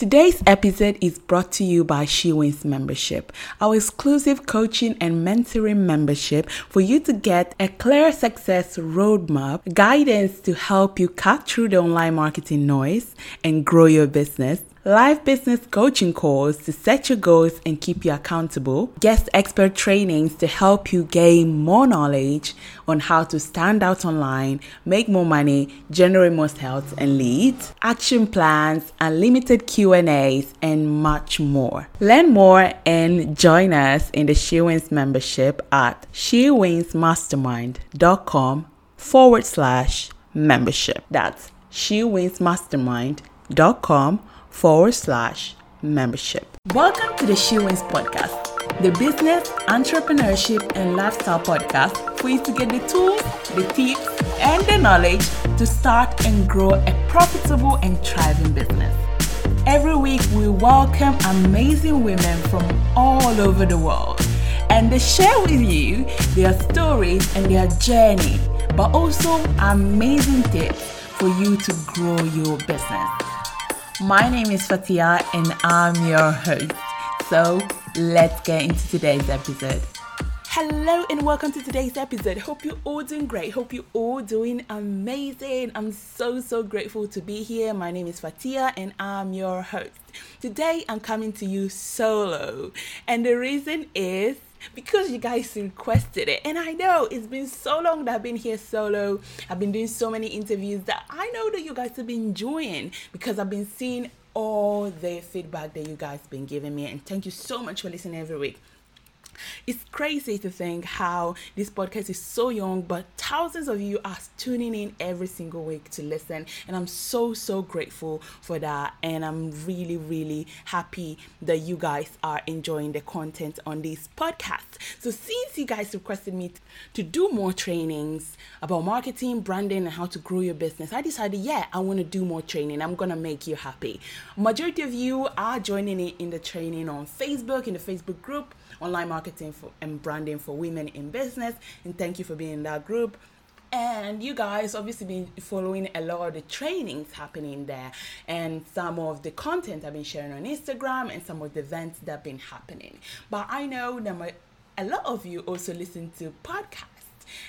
Today's episode is brought to you by She Wins Membership, our exclusive coaching and mentoring membership for you to get a clear success roadmap, guidance to help you cut through the online marketing noise and grow your business live business coaching calls to set your goals and keep you accountable, guest expert trainings to help you gain more knowledge on how to stand out online, make more money, generate more sales and leads, action plans, unlimited Q&As and much more. Learn more and join us in the She Wins membership at shewinsmastermind.com forward slash membership. That's shewinsmastermind.com forward slash membership. Welcome to the She Wins podcast, the business, entrepreneurship, and lifestyle podcast for you to get the tools, the tips, and the knowledge to start and grow a profitable and thriving business. Every week, we welcome amazing women from all over the world and they share with you their stories and their journey, but also amazing tips for you to grow your business. My name is Fatia and I'm your host. So let's get into today's episode. Hello and welcome to today's episode. Hope you're all doing great. Hope you're all doing amazing. I'm so, so grateful to be here. My name is Fatia and I'm your host. Today I'm coming to you solo, and the reason is because you guys requested it. And I know it's been so long that I've been here solo. I've been doing so many interviews that I know that you guys have been enjoying because I've been seeing all the feedback that you guys have been giving me. And thank you so much for listening every week. It's crazy to think how this podcast is so young, but thousands of you are tuning in every single week to listen. And I'm so, so grateful for that. And I'm really, really happy that you guys are enjoying the content on this podcast. So, since you guys requested me to do more trainings about marketing, branding, and how to grow your business, I decided, yeah, I want to do more training. I'm going to make you happy. Majority of you are joining in, the training on Facebook, in the Facebook group online marketing for, and branding for women in business. And thank you for being in that group. And you guys obviously been following a lot of the trainings happening there and some of the content I've been sharing on Instagram and some of the events that have been happening. But I know that my, a lot of you also listen to podcasts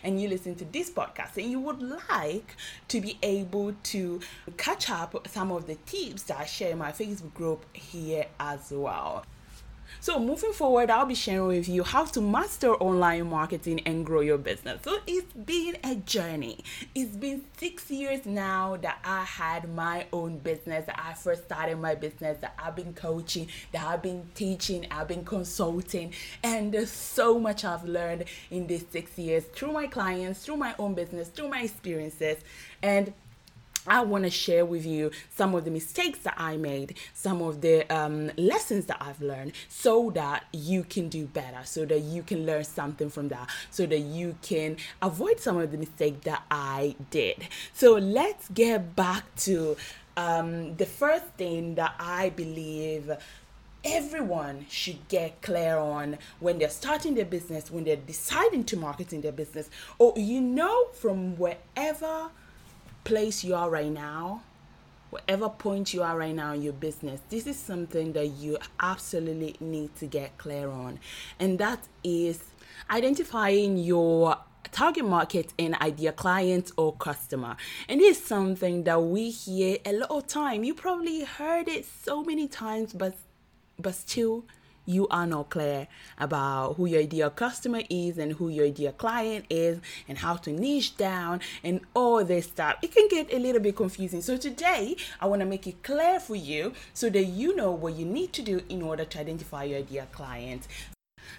and you listen to this podcast and you would like to be able to catch up some of the tips that I share in my Facebook group here as well. So, moving forward, I'll be sharing with you how to master online marketing and grow your business. So, it's been a journey. It's been six years now that I had my own business, that I first started my business, that I've been coaching, that I've been teaching, I've been consulting, and there's so much I've learned in these six years through my clients, through my own business, through my experiences. And I want to share with you some of the mistakes that I made, some of the um, lessons that I've learned, so that you can do better, so that you can learn something from that, so that you can avoid some of the mistakes that I did. So let's get back to um, the first thing that I believe everyone should get clear on when they're starting their business, when they're deciding to market in their business, or you know from wherever place you are right now, whatever point you are right now in your business, this is something that you absolutely need to get clear on. And that is identifying your target market and ideal client or customer. And this is something that we hear a lot of time. You probably heard it so many times, but but still you are not clear about who your ideal customer is and who your ideal client is and how to niche down and all this stuff. It can get a little bit confusing. So today I want to make it clear for you so that you know what you need to do in order to identify your ideal client.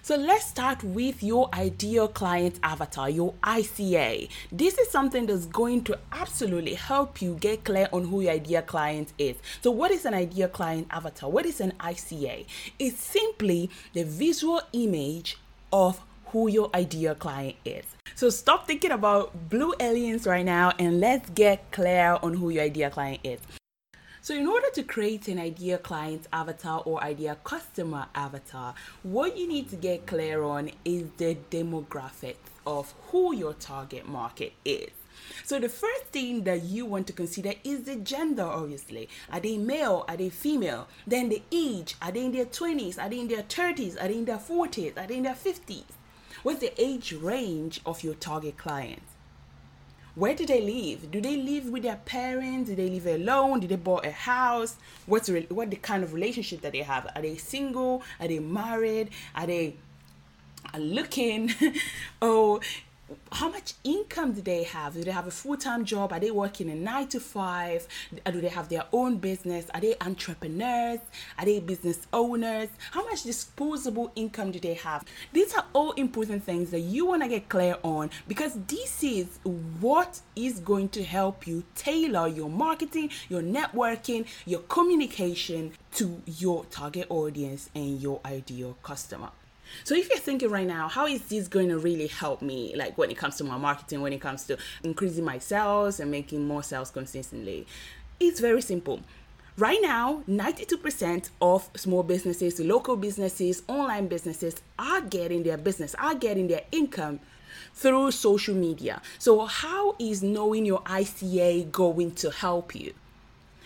So let's start with your ideal client avatar, your ICA. This is something that's going to absolutely help you get clear on who your ideal client is. So, what is an ideal client avatar? What is an ICA? It's simply the visual image of who your ideal client is. So stop thinking about blue aliens right now and let's get clear on who your ideal client is. So, in order to create an ideal client avatar or ideal customer avatar, what you need to get clear on is the demographics of who your target market is. So the first thing that you want to consider is the gender, obviously. Are they male? Are they female? Then the age. Are they in their 20s? Are they in their 30s? Are they in their 40s? Are they in their 50s? What's the age range of your target clients? Where do they live? Do they live with their parents? Do they live alone? Do they buy a house? What's the, what the kind of relationship that they have? Are they single? Are they married? Are they looking? oh, how much income do they have? Do they have a full time job? Are they working a nine to five? Do they have their own business? Are they entrepreneurs? Are they business owners? How much disposable income do they have? These are all important things that you want to get clear on because this is what is going to help you tailor your marketing, your networking, your communication to your target audience and your ideal customer. So if you're thinking right now, how is this going to really help me, like when it comes to my marketing, when it comes to increasing my sales and making more sales consistently? It's very simple. Right now, 92% of small businesses, local businesses, online businesses are getting their business, are getting their income through social media. So, how is knowing your ICA going to help you?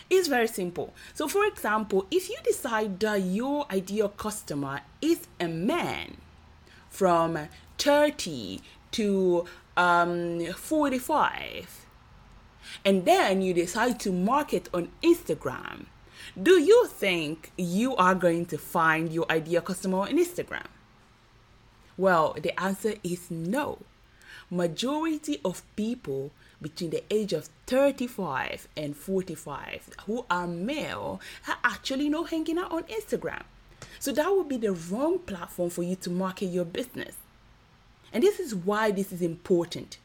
It's very simple. So, for example, if you decide that your ideal customer is a man from 30 to um, 45, and then you decide to market on Instagram, do you think you are going to find your ideal customer on Instagram? Well, the answer is no. Majority of people between the age of 35 and 45 who are male are actually not hanging out on Instagram. So that would be the wrong platform for you to market your business. And this is why this is important.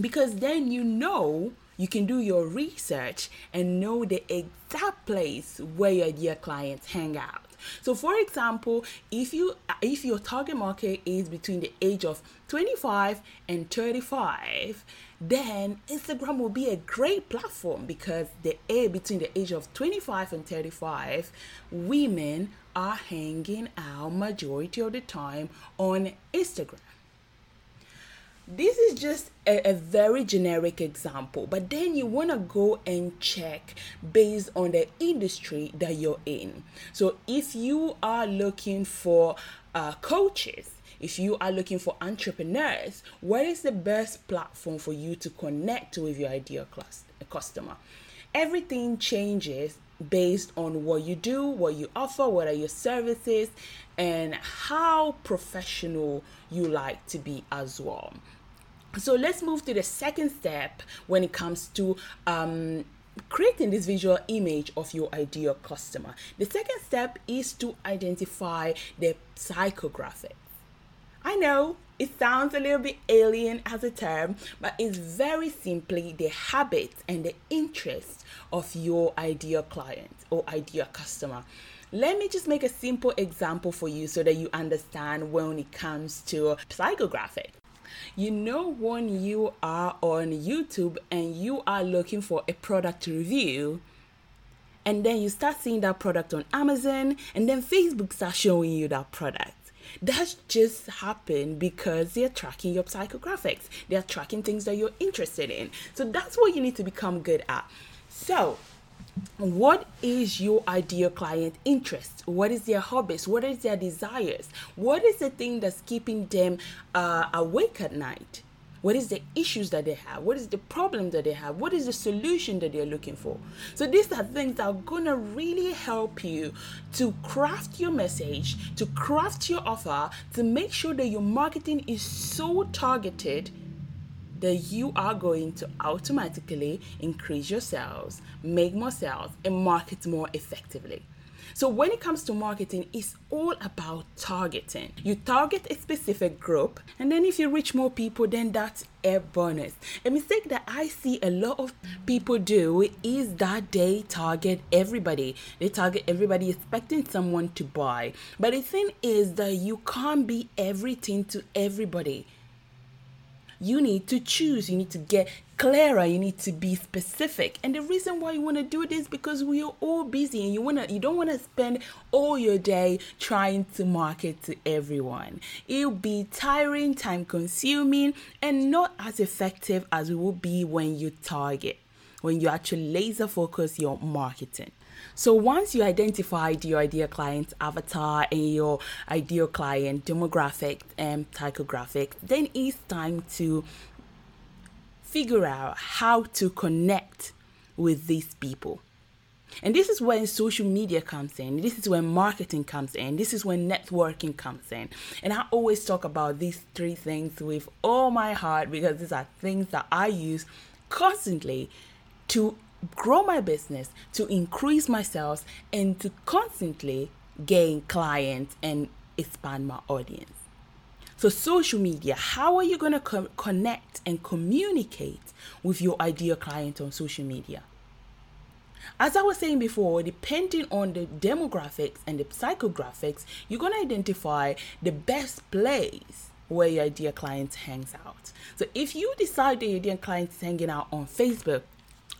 Because then you know you can do your research and know the exact place where your dear clients hang out. So for example, if you if your target market is between the age of 25 and 35, then Instagram will be a great platform because the age between the age of 25 and 35, women are hanging out majority of the time on Instagram. This is just a, a, very generic example, but then you want to go and check based on the industry that you're in. So, if you are looking for uh, coaches, if you are looking for entrepreneurs, what is the best platform for you to connect with your ideal class, customer? Everything changes based on what you do, what you offer, what are your services, and how professional you like to be as well. So let's move to the second step when it comes to um, creating this visual image of your ideal customer. The second step is to identify the psychographic. I know it sounds a little bit alien as a term, but it's very simply the habits and the interests of your ideal client or ideal customer. Let me just make a simple example for you so that you understand when it comes to psychographic. You know, when you are on YouTube and you are looking for a product review, and then you start seeing that product on Amazon, and then Facebook starts showing you that product. That's just happened because they're tracking your psychographics. They're tracking things that you're interested in. So that's what you need to become good at. So what is your ideal client interest what is their hobbies what is their desires what is the thing that's keeping them uh, awake at night what is the issues that they have? What is the problem that they have? What is the solution that they're looking for? So these are things that are gonna really help you to craft your message to craft your offer to make sure that your marketing is so targeted that you are going to automatically increase your sales, make more sales, and market more effectively. So, when it comes to marketing, it's all about targeting. You target a specific group, and then if you reach more people, then that's a bonus. A mistake that I see a lot of people do is that they target everybody. They target everybody expecting someone to buy. But the thing is that you can't be everything to everybody you need to choose, you need to get clearer, you need to be specific. And the reason why you want to do this because we are all busy and you want to you don't want to spend all your day trying to market to everyone. It'll be tiring, time consuming, and not as effective as it will be when you target, when you actually laser focus your marketing. So once you identified your ideal client avatar and your ideal client demographic um, and psychographic, then it's time to figure out how to connect with these people. And this is when social media comes in. This is when marketing comes in. This is when networking comes in. And I always talk about these three things with all my heart because these are things that I use constantly to grow my business, to increase my sales, and to constantly gain clients and expand my audience. So, social media, how are you going to co- connect and communicate with your ideal client on social media? As I was saying before, depending on the demographics and the psychographics, you're going to identify the best place where your ideal client hangs out. So if you decide that your ideal client is hanging out on Facebook,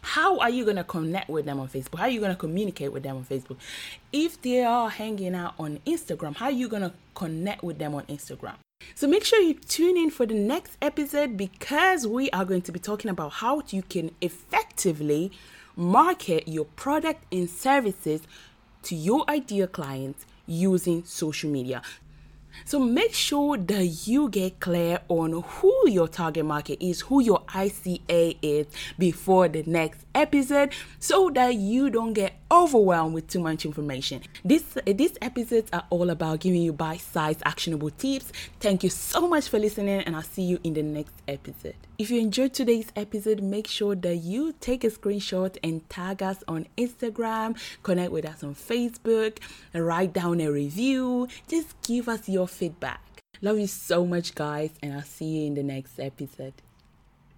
how are you going to connect with them on Facebook? How are you going to communicate with them on Facebook? If they are hanging out on Instagram, how are you going to connect with them on Instagram? So make sure you tune in for the next episode because we are going to be talking about how you can effectively market your product and services to your ideal clients using social media. So make sure that you get clear on who your target market is, who your ICA is before the next episode so that you don't get overwhelmed with too much information. This these episodes are all about giving you bite-sized actionable tips. Thank you so much for listening and I'll see you in the next episode. If you enjoyed today's episode, make sure that you take a screenshot and tag us on Instagram, connect with us on Facebook, write down a review, just give us your feedback. Love you so much guys and I'll see you in the next episode.